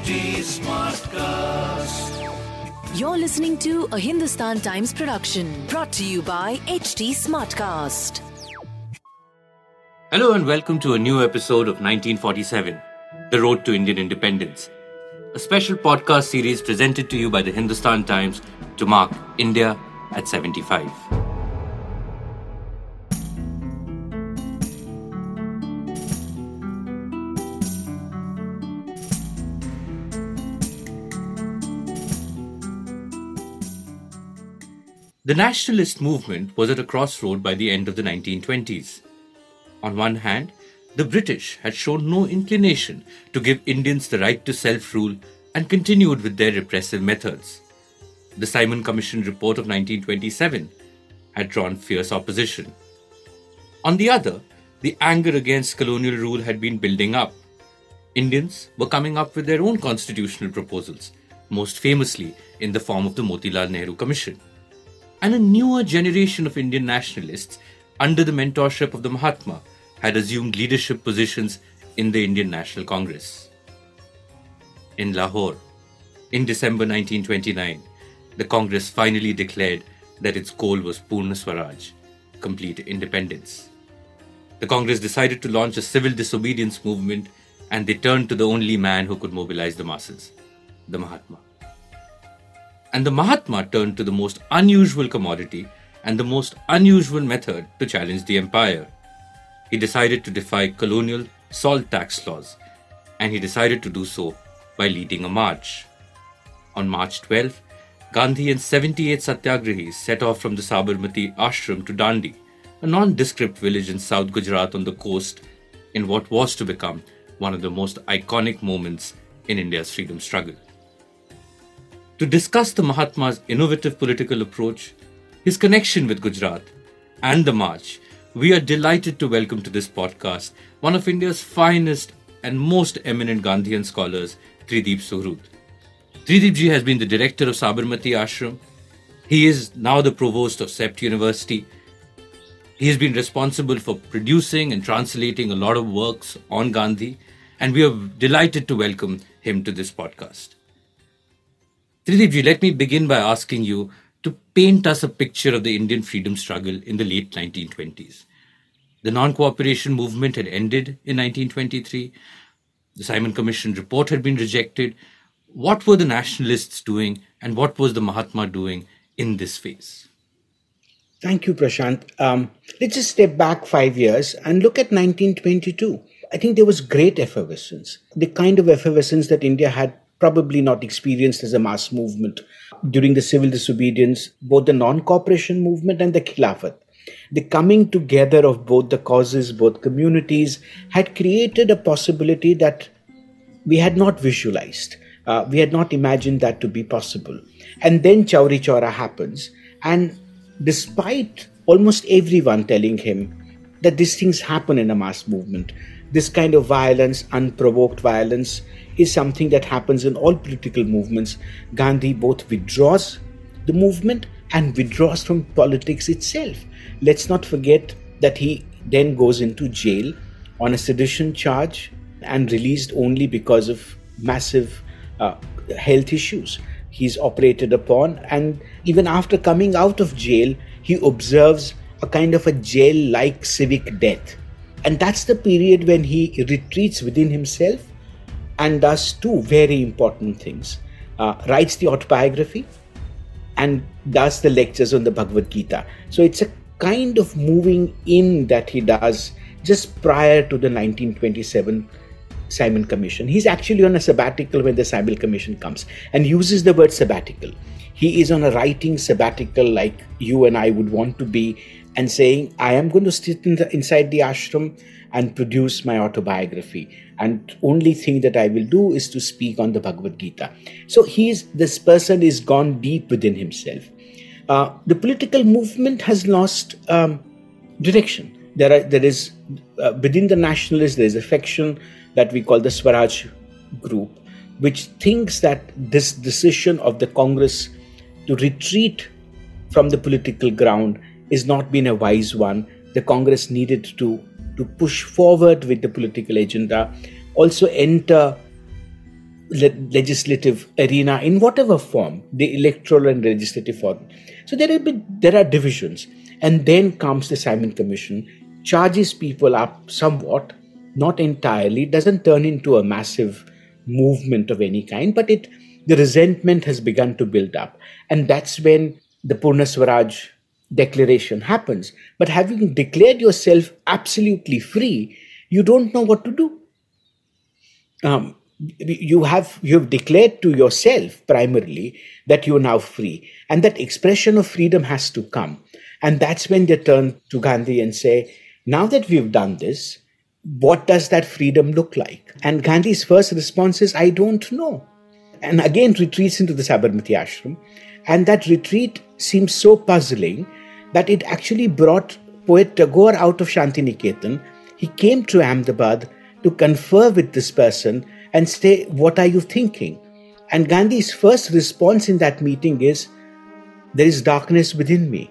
HT Smartcast. You're listening to a Hindustan Times production brought to you by HT Smartcast. Hello and welcome to a new episode of 1947 The Road to Indian Independence, a special podcast series presented to you by the Hindustan Times to mark India at 75. The nationalist movement was at a crossroad by the end of the 1920s. On one hand, the British had shown no inclination to give Indians the right to self rule and continued with their repressive methods. The Simon Commission report of 1927 had drawn fierce opposition. On the other, the anger against colonial rule had been building up. Indians were coming up with their own constitutional proposals, most famously in the form of the Motilal Nehru Commission and a newer generation of Indian nationalists, under the mentorship of the Mahatma, had assumed leadership positions in the Indian National Congress. In Lahore, in December 1929, the Congress finally declared that its goal was Purna Swaraj, complete independence. The Congress decided to launch a civil disobedience movement and they turned to the only man who could mobilize the masses, the Mahatma. And the Mahatma turned to the most unusual commodity and the most unusual method to challenge the empire. He decided to defy colonial salt tax laws, and he decided to do so by leading a march. On March 12, Gandhi and 78 satyagrahis set off from the Sabarmati ashram to Dandi, a nondescript village in South Gujarat on the coast, in what was to become one of the most iconic moments in India's freedom struggle. To discuss the Mahatma's innovative political approach, his connection with Gujarat, and the march, we are delighted to welcome to this podcast one of India's finest and most eminent Gandhian scholars, Tridip Suhrud. Tridip ji has been the director of Sabarmati Ashram. He is now the provost of CEPT University. He has been responsible for producing and translating a lot of works on Gandhi, and we are delighted to welcome him to this podcast. Tridipji, let me begin by asking you to paint us a picture of the Indian freedom struggle in the late 1920s. The non cooperation movement had ended in 1923. The Simon Commission report had been rejected. What were the nationalists doing and what was the Mahatma doing in this phase? Thank you, Prashant. Um, let's just step back five years and look at 1922. I think there was great effervescence, the kind of effervescence that India had probably not experienced as a mass movement during the civil disobedience, both the non cooperation movement and the Khilafat. The coming together of both the causes, both communities, had created a possibility that we had not visualized. Uh, we had not imagined that to be possible. And then Chauri Chaura happens. And despite almost everyone telling him that these things happen in a mass movement, this kind of violence, unprovoked violence, is something that happens in all political movements. Gandhi both withdraws the movement and withdraws from politics itself. Let's not forget that he then goes into jail on a sedition charge and released only because of massive uh, health issues. He's operated upon, and even after coming out of jail, he observes a kind of a jail like civic death. And that's the period when he retreats within himself and does two very important things uh, writes the autobiography and does the lectures on the Bhagavad Gita. So it's a kind of moving in that he does just prior to the 1927 Simon Commission. He's actually on a sabbatical when the Simon Commission comes and uses the word sabbatical. He is on a writing sabbatical like you and I would want to be and saying, I am going to sit in the, inside the ashram and produce my autobiography. And only thing that I will do is to speak on the Bhagavad Gita. So he's this person is gone deep within himself. Uh, the political movement has lost um, direction. There, are, there is uh, within the nationalists there is a faction that we call the Swaraj group, which thinks that this decision of the Congress to retreat from the political ground is not been a wise one. The Congress needed to to push forward with the political agenda, also enter le- legislative arena in whatever form, the electoral and legislative form. So there been there are divisions, and then comes the Simon Commission, charges people up somewhat, not entirely, doesn't turn into a massive movement of any kind, but it the resentment has begun to build up, and that's when the Purna Swaraj declaration happens. But having declared yourself absolutely free, you don't know what to do. Um, you have you have declared to yourself primarily that you are now free and that expression of freedom has to come and that's when they turn to gandhi and say now that we've done this what does that freedom look like and gandhi's first response is i don't know and again retreats into the sabarmati ashram and that retreat seems so puzzling that it actually brought poet tagore out of shantiniketan he came to ahmedabad to confer with this person and say, What are you thinking? And Gandhi's first response in that meeting is, There is darkness within me.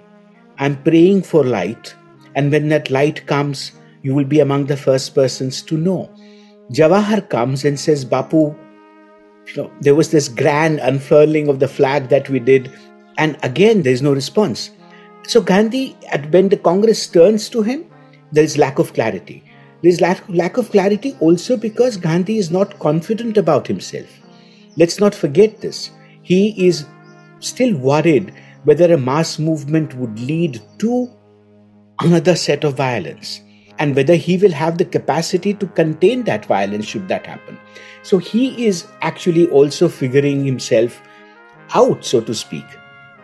I'm praying for light, and when that light comes, you will be among the first persons to know. Jawahar comes and says, Bapu, you know, there was this grand unfurling of the flag that we did, and again, there is no response. So, Gandhi, when the Congress turns to him, there is lack of clarity. There is lack, lack of clarity also because Gandhi is not confident about himself. Let's not forget this. He is still worried whether a mass movement would lead to another set of violence and whether he will have the capacity to contain that violence should that happen. So he is actually also figuring himself out, so to speak.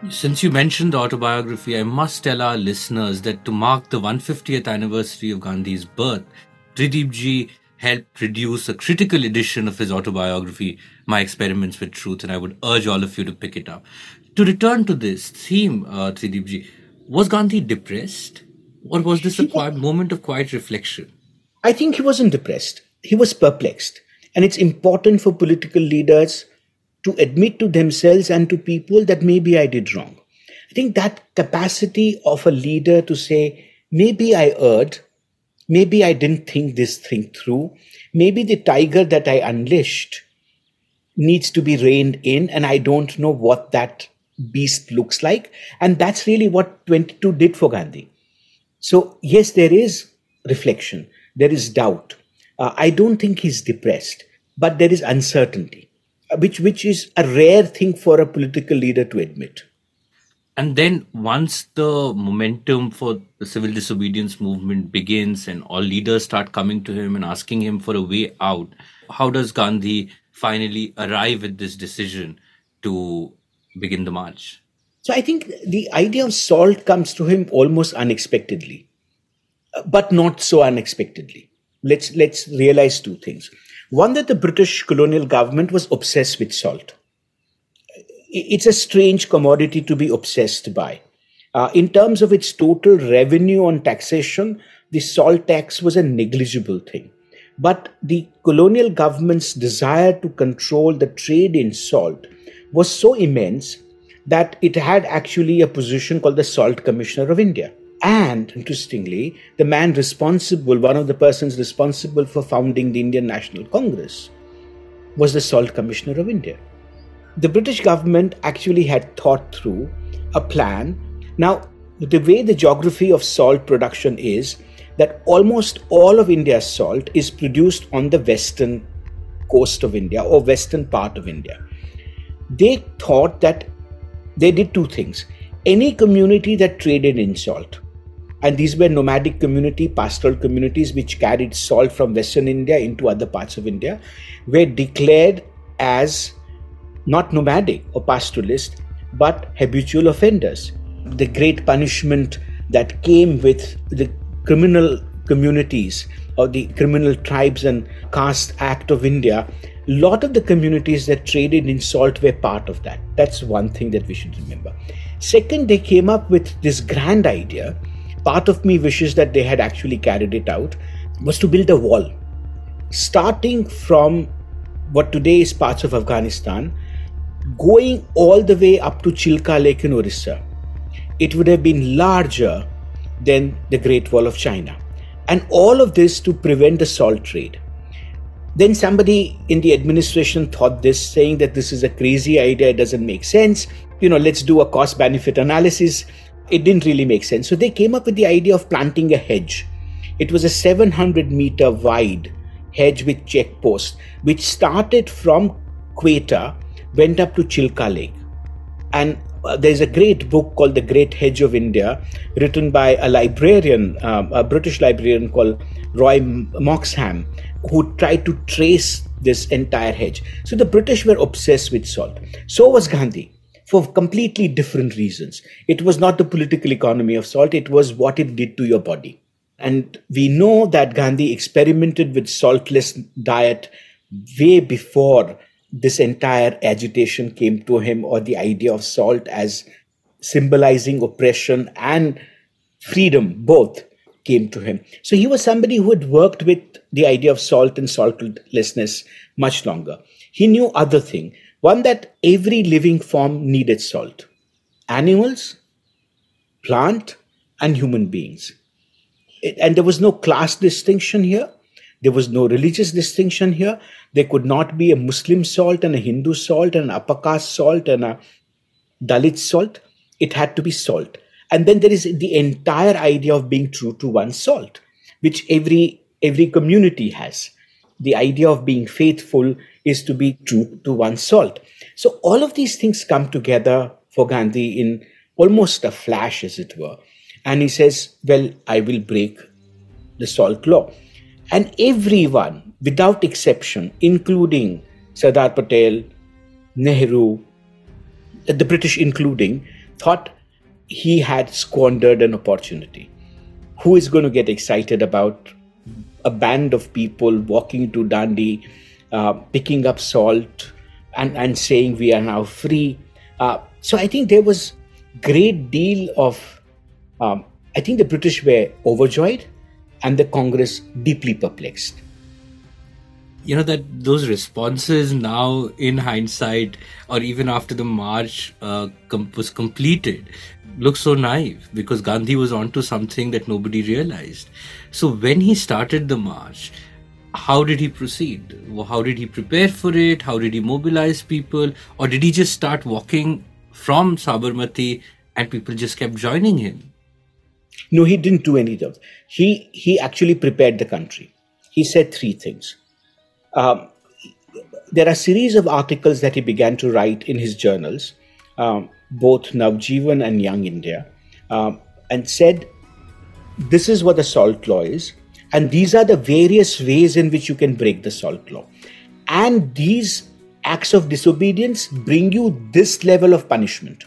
Since you mentioned the autobiography, I must tell our listeners that to mark the 150th anniversary of Gandhi's birth, Tridip helped produce a critical edition of his autobiography, My Experiments with Truth, and I would urge all of you to pick it up. To return to this theme, uh, was Gandhi depressed? Or was this a quiet moment of quiet reflection? I think he wasn't depressed. He was perplexed. And it's important for political leaders to admit to themselves and to people that maybe I did wrong. I think that capacity of a leader to say, maybe I erred, Maybe I didn't think this thing through. Maybe the tiger that I unleashed needs to be reined in, and I don't know what that beast looks like. And that's really what 22 did for Gandhi. So, yes, there is reflection, there is doubt. Uh, I don't think he's depressed, but there is uncertainty, which, which is a rare thing for a political leader to admit. And then once the momentum for the civil disobedience movement begins and all leaders start coming to him and asking him for a way out, how does Gandhi finally arrive at this decision to begin the march? So I think the idea of salt comes to him almost unexpectedly, but not so unexpectedly. Let's let's realize two things. One that the British colonial government was obsessed with salt it's a strange commodity to be obsessed by. Uh, in terms of its total revenue on taxation, the salt tax was a negligible thing. But the colonial government's desire to control the trade in salt was so immense that it had actually a position called the Salt Commissioner of India. And interestingly, the man responsible, one of the persons responsible for founding the Indian National Congress, was the Salt Commissioner of India the British government actually had thought through a plan. Now, the way the geography of salt production is that almost all of India's salt is produced on the western coast of India or western part of India. They thought that they did two things. Any community that traded in salt, and these were nomadic community, pastoral communities which carried salt from western India into other parts of India, were declared as not nomadic or pastoralist, but habitual offenders. The great punishment that came with the criminal communities or the criminal tribes and caste act of India, a lot of the communities that traded in salt were part of that. That's one thing that we should remember. Second, they came up with this grand idea. Part of me wishes that they had actually carried it out, was to build a wall. Starting from what today is parts of Afghanistan going all the way up to Chilka Lake in Orissa, it would have been larger than the Great Wall of China. And all of this to prevent the salt trade. Then somebody in the administration thought this, saying that this is a crazy idea, it doesn't make sense. You know, let's do a cost benefit analysis. It didn't really make sense. So they came up with the idea of planting a hedge. It was a 700 meter wide hedge with check posts, which started from Quetta, went up to Chilka Lake. And uh, there's a great book called The Great Hedge of India, written by a librarian, um, a British librarian called Roy Moxham, who tried to trace this entire hedge. So the British were obsessed with salt. So was Gandhi for completely different reasons. It was not the political economy of salt, it was what it did to your body. And we know that Gandhi experimented with saltless diet way before this entire agitation came to him or the idea of salt as symbolizing oppression and freedom both came to him. So he was somebody who had worked with the idea of salt and saltlessness much longer. He knew other thing. One that every living form needed salt. Animals, plant, and human beings. It, and there was no class distinction here. There was no religious distinction here. There could not be a Muslim salt and a Hindu salt and an upper caste salt and a Dalit salt. It had to be salt. And then there is the entire idea of being true to one salt, which every every community has. The idea of being faithful is to be true to one's salt. So all of these things come together for Gandhi in almost a flash, as it were. And he says, Well, I will break the salt law. And everyone, without exception, including Sardar Patel, Nehru, the British including, thought he had squandered an opportunity. Who is going to get excited about a band of people walking to Dandi, uh, picking up salt, and, and saying we are now free? Uh, so I think there was great deal of, um, I think the British were overjoyed and the Congress deeply perplexed. You know that those responses now, in hindsight, or even after the march uh, com- was completed, look so naive because Gandhi was onto something that nobody realized. So when he started the march, how did he proceed? How did he prepare for it? How did he mobilize people? Or did he just start walking from Sabarmati and people just kept joining him? No, he didn't do any of that. He, he actually prepared the country. He said three things. Um, there are a series of articles that he began to write in his journals, um, both Navjivan and Young India, um, and said, This is what the salt law is, and these are the various ways in which you can break the salt law. And these acts of disobedience bring you this level of punishment.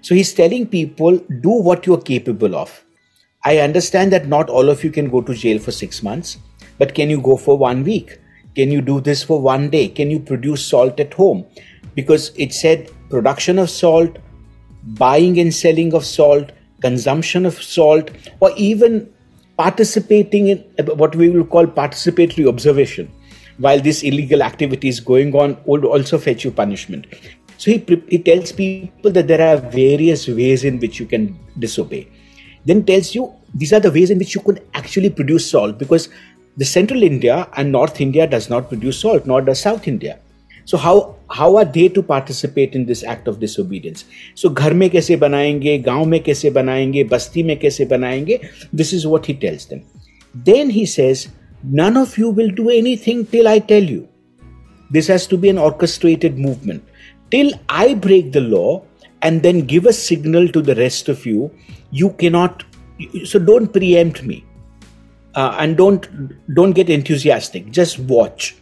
So he's telling people, do what you're capable of. I understand that not all of you can go to jail for six months, but can you go for one week? Can you do this for one day? Can you produce salt at home? Because it said production of salt, buying and selling of salt, consumption of salt, or even participating in what we will call participatory observation while this illegal activity is going on would also fetch you punishment. So he, he tells people that there are various ways in which you can disobey then tells you these are the ways in which you could actually produce salt because the central India and North India does not produce salt, nor does South India. So how how are they to participate in this act of disobedience? So घर में कैसे बनाएंगे, गांव में कैसे बनाएंगे, बस्ती में कैसे बनाएंगे? This is what he tells them. Then he says, none of you will do anything till I tell you. This has to be an orchestrated movement. Till I break the law and then give a signal to the rest of you, you cannot so don't preempt me uh, and don't don't get enthusiastic just watch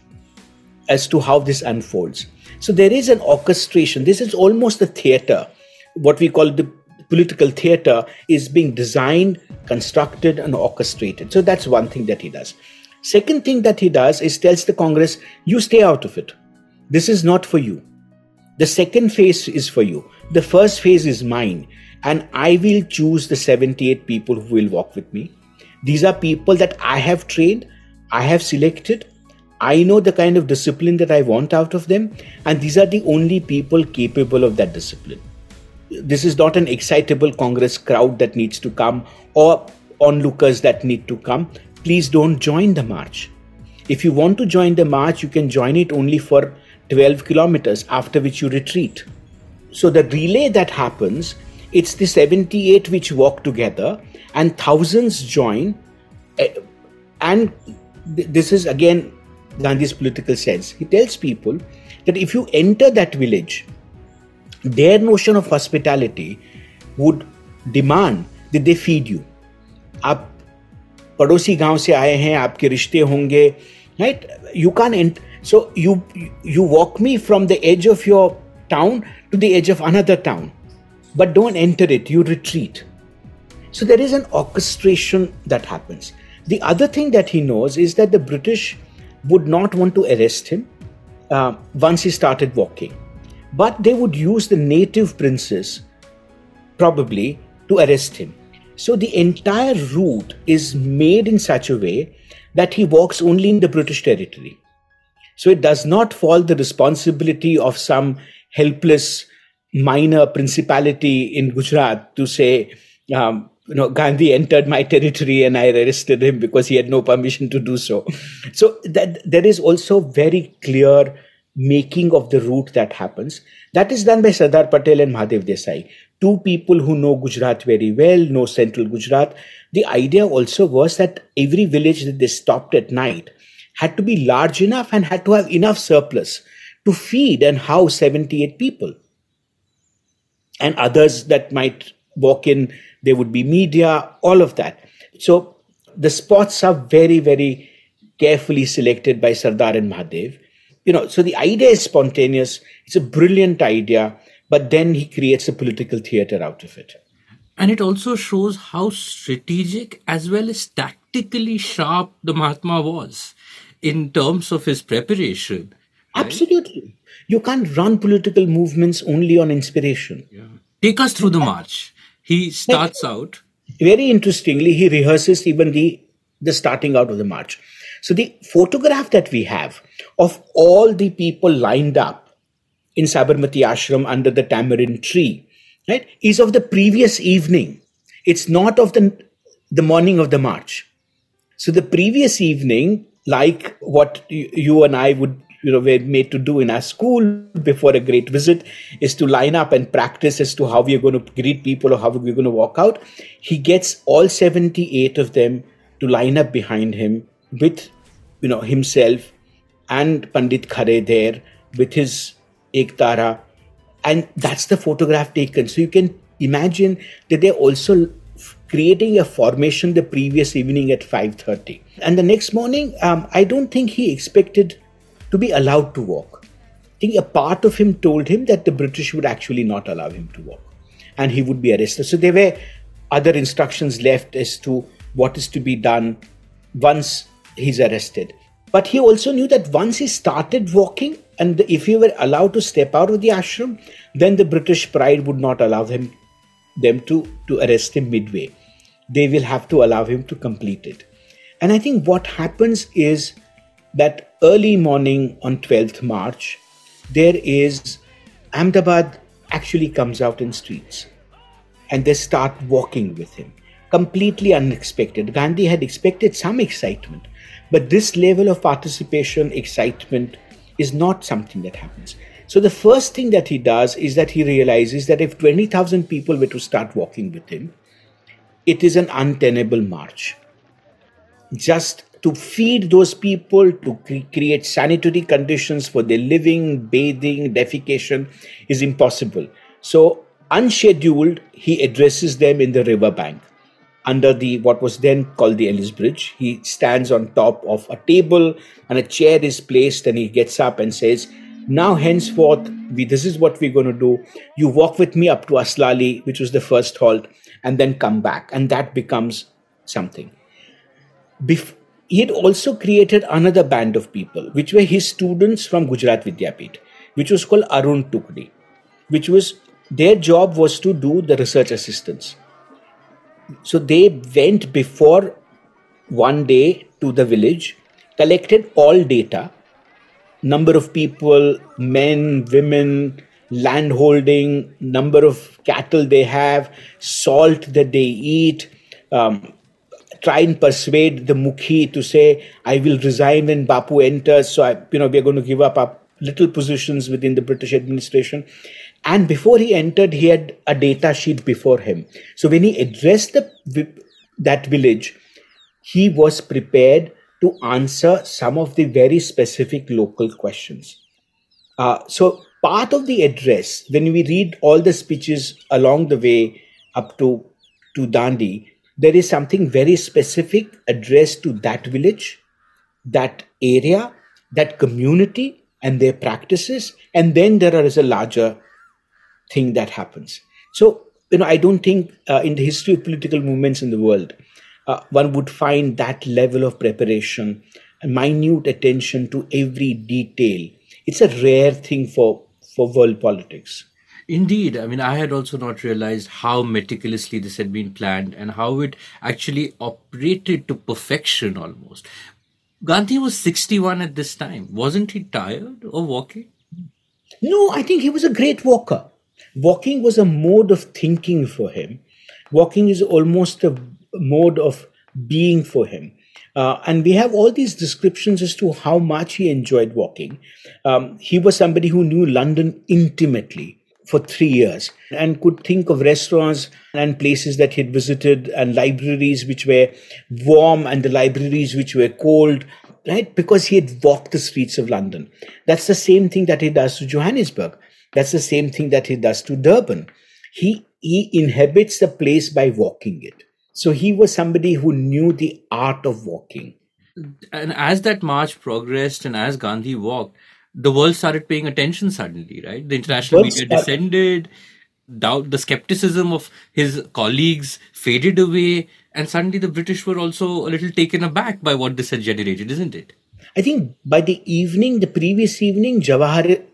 as to how this unfolds. So there is an orchestration. This is almost a theater. What we call the political theater is being designed constructed and orchestrated. So that's one thing that he does. Second thing that he does is tells the congress you stay out of it. This is not for you. The second phase is for you. The first phase is mine and I will choose the 78 people who will walk with me. These are people that I have trained, I have selected, I know the kind of discipline that I want out of them, and these are the only people capable of that discipline. This is not an excitable Congress crowd that needs to come or onlookers that need to come. Please don't join the march. If you want to join the march, you can join it only for 12 kilometers, after which you retreat. So the relay that happens, it's the 78 which walk together and thousands join. eh, And this is again Gandhi's political sense. He tells people that if you enter that village, their notion of hospitality would demand that they feed you. आप पड़ोसी गांव से आए हैं आपके रिश्ते होंगे right you can ant so you you walk me from the age of your town to the age of another town but don't enter it you retreat So there is an orchestration that happens. The other thing that he knows is that the British would not want to arrest him uh, once he started walking, but they would use the native princes probably to arrest him. So the entire route is made in such a way that he walks only in the British territory. So it does not fall the responsibility of some helpless minor principality in Gujarat to say, um, you know, Gandhi entered my territory and I arrested him because he had no permission to do so. So that there is also very clear making of the route that happens. That is done by Sardar Patel and Mahadev Desai, two people who know Gujarat very well, know central Gujarat. The idea also was that every village that they stopped at night had to be large enough and had to have enough surplus to feed and house 78 people. And others that might walk in, there would be media, all of that. So the spots are very, very carefully selected by Sardar and Mahadev. You know, so the idea is spontaneous, it's a brilliant idea, but then he creates a political theater out of it. And it also shows how strategic as well as tactically sharp the Mahatma was in terms of his preparation. Absolutely. You can't run political movements only on inspiration. Yeah. Take us through the march. He starts out. Very interestingly, he rehearses even the, the starting out of the march. So the photograph that we have of all the people lined up in Sabarmati Ashram under the tamarind tree, right, is of the previous evening. It's not of the, the morning of the march. So the previous evening, like what you, you and I would, you know, we're made to do in our school before a great visit, is to line up and practice as to how we are going to greet people or how we're going to walk out. He gets all 78 of them to line up behind him with, you know, himself and Pandit Khare there with his Ektara. And that's the photograph taken. So you can imagine that they're also creating a formation the previous evening at 5.30 and the next morning um, i don't think he expected to be allowed to walk i think a part of him told him that the british would actually not allow him to walk and he would be arrested so there were other instructions left as to what is to be done once he's arrested but he also knew that once he started walking and if he were allowed to step out of the ashram then the british pride would not allow him them to, to arrest him midway. They will have to allow him to complete it. And I think what happens is that early morning on 12th March, there is Ahmedabad actually comes out in streets and they start walking with him. Completely unexpected. Gandhi had expected some excitement, but this level of participation, excitement, is not something that happens. So the first thing that he does is that he realizes that if 20,000 people were to start walking with him, it is an untenable march. Just to feed those people, to cre- create sanitary conditions for their living, bathing, defecation is impossible. So, unscheduled, he addresses them in the riverbank under the what was then called the Ellis Bridge. He stands on top of a table and a chair is placed and he gets up and says, now henceforth we this is what we're going to do you walk with me up to aslali which was the first halt and then come back and that becomes something Bef- he had also created another band of people which were his students from gujarat vidyapith which was called arun tukdi which was their job was to do the research assistance. So they went before one day to the village collected all data number of people, men, women, land holding, number of cattle they have, salt that they eat, um, try and persuade the Mukhi to say, I will resign when Bapu enters. So, I, you know, we're going to give up our little positions within the British administration. And before he entered, he had a data sheet before him. So when he addressed the, that village, he was prepared to answer some of the very specific local questions. Uh, so part of the address, when we read all the speeches along the way up to, to Dandi, there is something very specific addressed to that village, that area, that community, and their practices. And then there is a larger thing that happens. So, you know, I don't think uh, in the history of political movements in the world, uh, one would find that level of preparation and minute attention to every detail. It's a rare thing for, for world politics. Indeed. I mean, I had also not realized how meticulously this had been planned and how it actually operated to perfection almost. Gandhi was 61 at this time. Wasn't he tired of walking? No, I think he was a great walker. Walking was a mode of thinking for him. Walking is almost a mode of being for him. Uh, and we have all these descriptions as to how much he enjoyed walking. Um, he was somebody who knew London intimately for three years and could think of restaurants and places that he'd visited and libraries which were warm and the libraries which were cold, right? Because he had walked the streets of London. That's the same thing that he does to Johannesburg. That's the same thing that he does to Durban. He, he inhabits the place by walking it. So he was somebody who knew the art of walking. And as that march progressed and as Gandhi walked, the world started paying attention suddenly, right? The international media descended, doubt, the skepticism of his colleagues faded away, and suddenly the British were also a little taken aback by what this had generated, isn't it? I think by the evening, the previous evening, Jawahar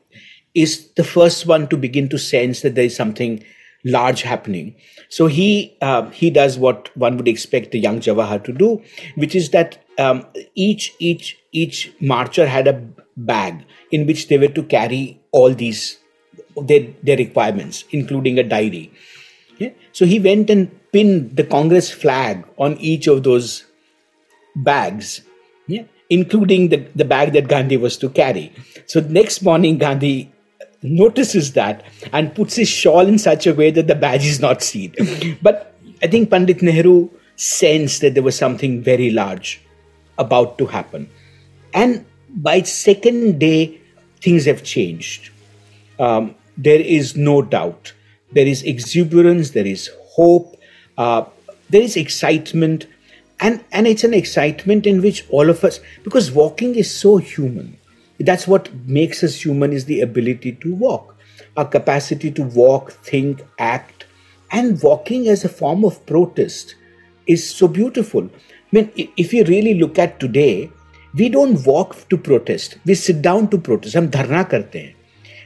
is the first one to begin to sense that there is something large happening. So he uh, he does what one would expect a young Jawahar to do, which is that um, each each each marcher had a bag in which they were to carry all these their, their requirements, including a diary. Yeah? So he went and pinned the Congress flag on each of those bags, yeah? including the, the bag that Gandhi was to carry. So next morning, Gandhi notices that and puts his shawl in such a way that the badge is not seen. but I think Pandit Nehru sensed that there was something very large about to happen. And by second day, things have changed. Um, there is no doubt. There is exuberance, there is hope, uh, there is excitement, and, and it's an excitement in which all of us, because walking is so human. That's what makes us human is the ability to walk, our capacity to walk, think, act, and walking as a form of protest is so beautiful. I mean, if you really look at today, we don't walk to protest we sit down to protest हम धरना करते हैं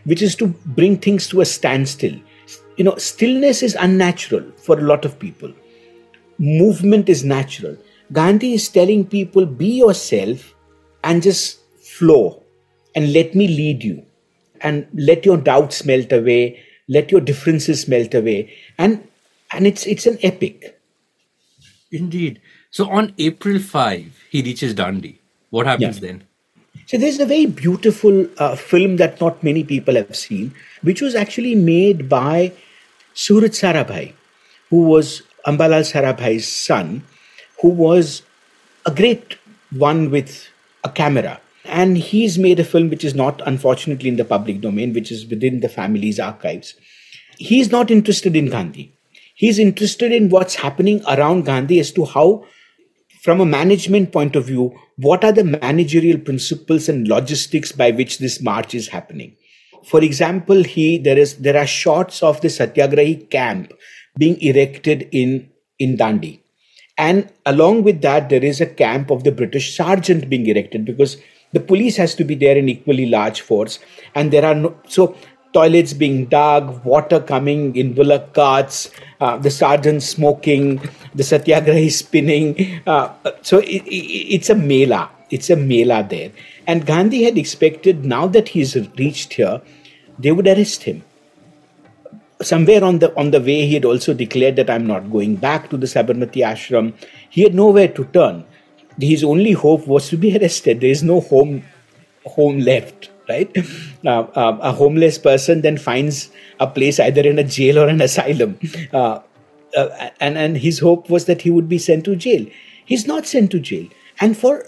which is to bring things to a standstill you know stillness is unnatural for lot of people movement is natural Gandhi is telling people be yourself and just flow and let me lead you and let your doubts melt away let your differences melt away and and it's it's an epic indeed so on april 5 he reaches Dandi what happens yeah. then? So there's a very beautiful uh, film that not many people have seen, which was actually made by Suhrid Sarabhai, who was Ambalal Sarabhai's son, who was a great one with a camera. And he's made a film which is not, unfortunately, in the public domain, which is within the family's archives. He's not interested in Gandhi. He's interested in what's happening around Gandhi as to how from a management point of view, what are the managerial principles and logistics by which this march is happening? For example, he there is there are shots of the Satyagrahi camp being erected in in Dandi, and along with that, there is a camp of the British sergeant being erected because the police has to be there in equally large force, and there are no so toilets being dug, water coming in bullock carts, uh, the sergeant smoking, the satyagrahi spinning. Uh, so it, it, it's a mela. It's a mela there. And Gandhi had expected now that he's reached here, they would arrest him. Somewhere on the on the way, he had also declared that I'm not going back to the Sabarmati ashram. he had nowhere to turn. His only hope was to be arrested. There is no home home left, right? Uh, uh, a homeless person then finds a place either in a jail or an asylum. Uh, uh, and, and his hope was that he would be sent to jail. He's not sent to jail. And for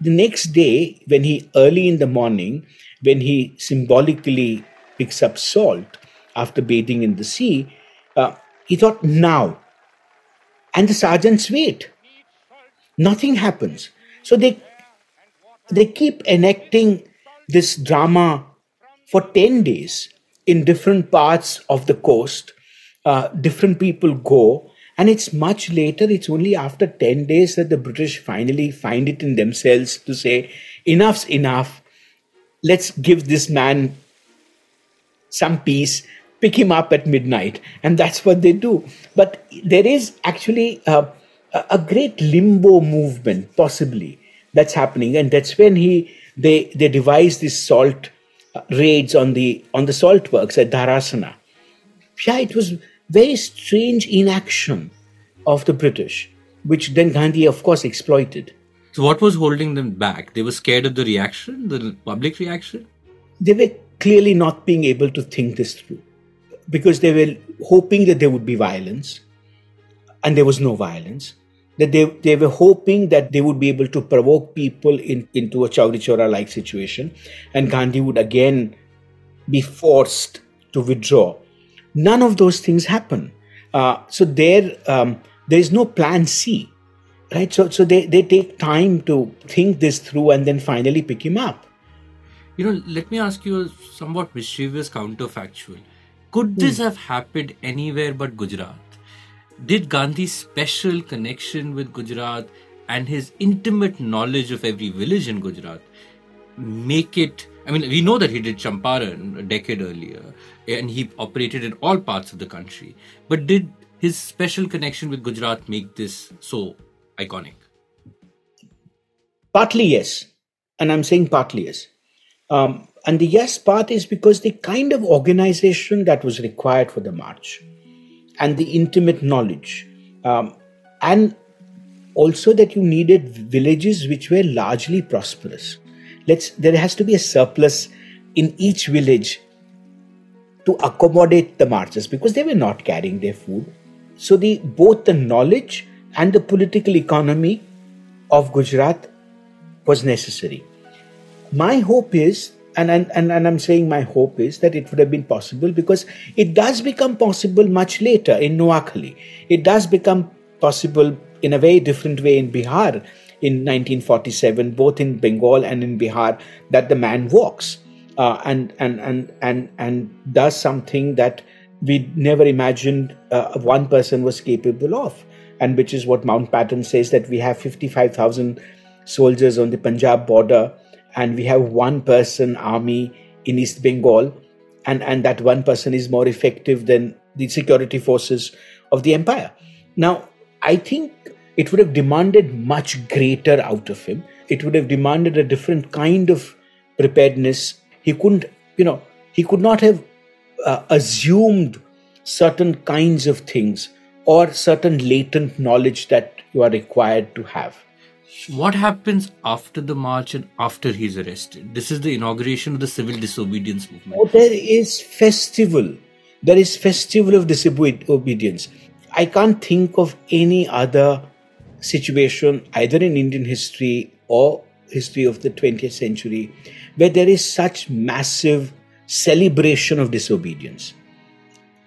the next day, when he early in the morning, when he symbolically picks up salt after bathing in the sea, uh, he thought, now. And the sergeants wait. Nothing happens. So they they keep enacting this drama for 10 days in different parts of the coast. Uh, different people go, and it's much later, it's only after 10 days that the British finally find it in themselves to say, enough's enough. Let's give this man some peace, pick him up at midnight. And that's what they do. But there is actually a, a great limbo movement, possibly, that's happening. And that's when he they, they devise this salt uh, raids on the on the salt works at Dharasana. Yeah, it was very strange inaction of the British, which then Gandhi, of course, exploited. So, what was holding them back? They were scared of the reaction, the public reaction? They were clearly not being able to think this through because they were hoping that there would be violence, and there was no violence. That they, they were hoping that they would be able to provoke people in, into a Chauri Chaura like situation, and Gandhi would again be forced to withdraw. None of those things happen. Uh, so there, um, there is no plan C, right? So, so they, they take time to think this through and then finally pick him up. You know, let me ask you a somewhat mischievous counterfactual. Could this hmm. have happened anywhere but Gujarat? Did Gandhi's special connection with Gujarat and his intimate knowledge of every village in Gujarat make it? I mean, we know that he did Champaran a decade earlier and he operated in all parts of the country. But did his special connection with Gujarat make this so iconic? Partly yes. And I'm saying partly yes. Um, and the yes part is because the kind of organization that was required for the march and the intimate knowledge, um, and also that you needed villages which were largely prosperous. Let's there has to be a surplus in each village to accommodate the marches because they were not carrying their food so the both the knowledge and the political economy of Gujarat was necessary. My hope is, and, and, and I'm saying my hope is that it would have been possible because it does become possible much later in Noakhali. It does become possible in a very different way in Bihar in 1947, both in Bengal and in Bihar, that the man walks uh, and, and, and, and, and does something that we never imagined uh, one person was capable of, and which is what Mountbatten says that we have 55,000 soldiers on the Punjab border, and we have one person army in East Bengal, and, and that one person is more effective than the security forces of the empire. Now, I think it would have demanded much greater out of him. It would have demanded a different kind of preparedness. He couldn't, you know, he could not have uh, assumed certain kinds of things or certain latent knowledge that you are required to have. What happens after the march and after he's arrested? This is the inauguration of the civil disobedience movement. Oh, there is festival. There is festival of disobedience. I can't think of any other situation, either in Indian history or history of the 20th century, where there is such massive celebration of disobedience.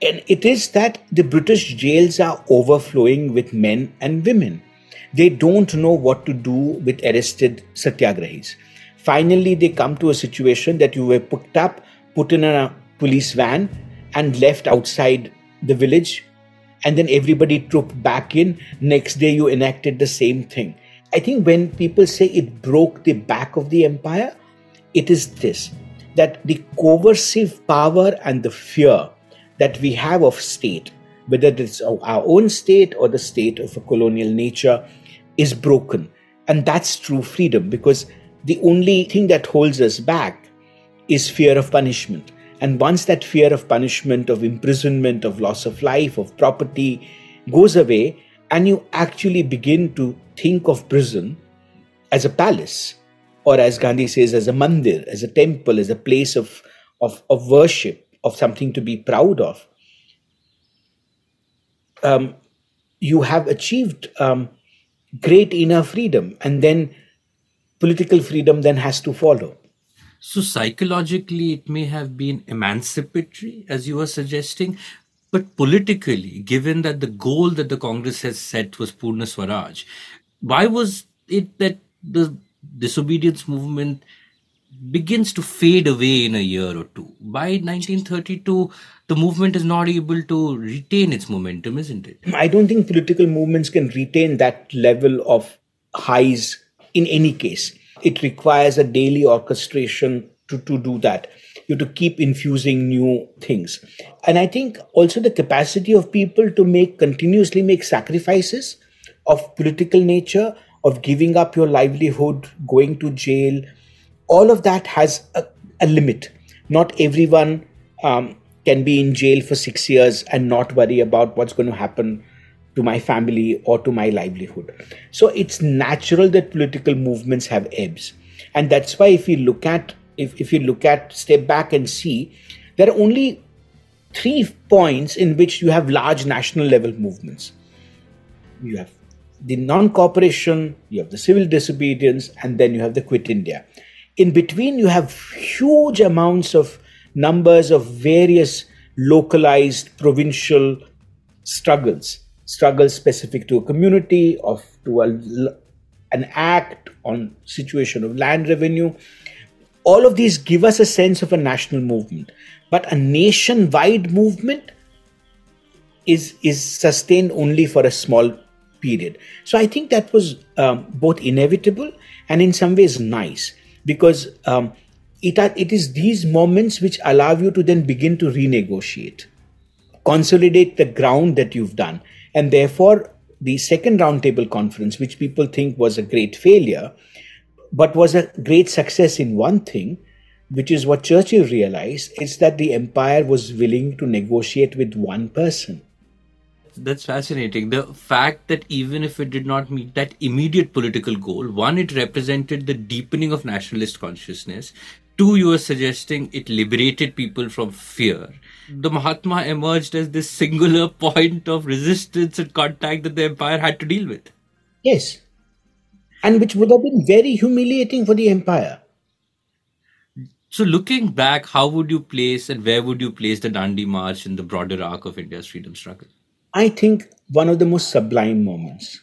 And it is that the British jails are overflowing with men and women. They don't know what to do with arrested satyagrahis. Finally, they come to a situation that you were picked up, put in a police van, and left outside the village, and then everybody trooped back in. Next day, you enacted the same thing. I think when people say it broke the back of the empire, it is this that the coercive power and the fear that we have of state, whether it's our own state or the state of a colonial nature, is broken. And that's true freedom because the only thing that holds us back is fear of punishment. And once that fear of punishment, of imprisonment, of loss of life, of property goes away, and you actually begin to think of prison as a palace, or as Gandhi says, as a mandir, as a temple, as a place of, of, of worship, of something to be proud of, um, you have achieved um, great inner freedom, and then political freedom then has to follow. So, psychologically, it may have been emancipatory, as you were suggesting, but politically, given that the goal that the Congress has set was Purna Swaraj, why was it that the disobedience movement begins to fade away in a year or two? By 1932, the movement is not able to retain its momentum, isn't it? I don't think political movements can retain that level of highs in any case. It requires a daily orchestration to, to do that. You to keep infusing new things. And I think also the capacity of people to make continuously make sacrifices of political nature, of giving up your livelihood, going to jail, all of that has a, a limit. Not everyone um, can be in jail for six years and not worry about what's going to happen to my family or to my livelihood. So it's natural that political movements have ebbs. And that's why if you look at if, if you look at step back and see, there are only three points in which you have large national level movements. You have the non-cooperation, you have the civil disobedience, and then you have the quit India. In between, you have huge amounts of numbers of various localized provincial struggles, struggles specific to a community, of to a, an act on situation of land revenue. All of these give us a sense of a national movement, but a nation-wide movement is is sustained only for a small period. So I think that was um, both inevitable and in some ways nice because um, it, it is these moments which allow you to then begin to renegotiate, consolidate the ground that you've done. And therefore, the second roundtable conference, which people think was a great failure, but was a great success in one thing, which is what Churchill realized, is that the empire was willing to negotiate with one person. That's fascinating. The fact that even if it did not meet that immediate political goal, one, it represented the deepening of nationalist consciousness. Two, you were suggesting it liberated people from fear. The Mahatma emerged as this singular point of resistance and contact that the empire had to deal with. Yes. And which would have been very humiliating for the empire. So, looking back, how would you place and where would you place the Dandi March in the broader arc of India's freedom struggle? I think one of the most sublime moments.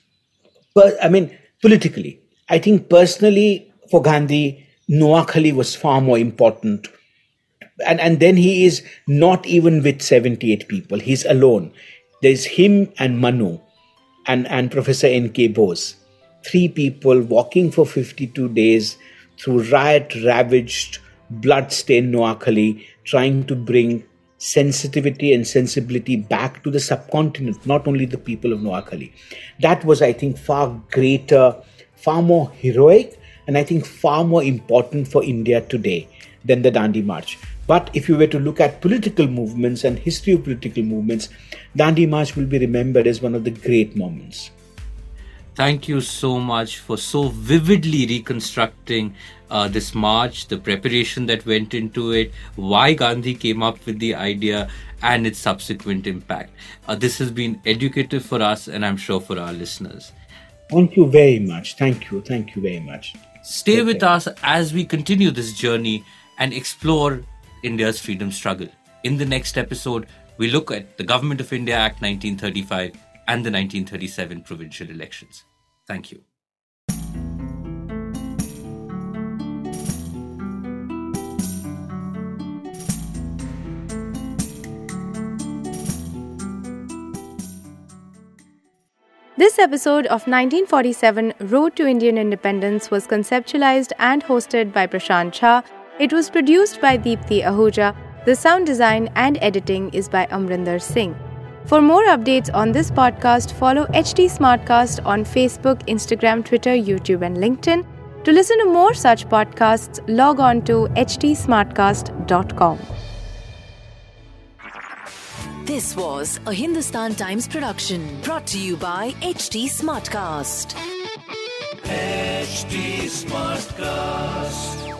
But I mean, politically, I think personally for Gandhi, Noakhali was far more important. And, and then he is not even with 78 people, he's alone. There's him and Manu and, and Professor N.K. Bose. Three people walking for 52 days through riot ravaged, blood stained Noakhali, trying to bring sensitivity and sensibility back to the subcontinent, not only the people of Noakhali. That was, I think, far greater, far more heroic, and I think far more important for India today than the Dandi March. But if you were to look at political movements and history of political movements, Dandi March will be remembered as one of the great moments. Thank you so much for so vividly reconstructing uh, this march, the preparation that went into it, why Gandhi came up with the idea, and its subsequent impact. Uh, this has been educative for us, and I'm sure for our listeners. Thank you very much. Thank you. Thank you very much. Stay with us as we continue this journey and explore India's freedom struggle. In the next episode, we look at the Government of India Act 1935 and the 1937 provincial elections. Thank you. This episode of 1947 Road to Indian Independence was conceptualized and hosted by Prashant Jha. It was produced by Deepthi Ahuja. The sound design and editing is by Amrinder Singh. For more updates on this podcast, follow HT Smartcast on Facebook, Instagram, Twitter, YouTube, and LinkedIn. To listen to more such podcasts, log on to htsmartcast.com. This was a Hindustan Times production brought to you by HT Smartcast. HT Smartcast.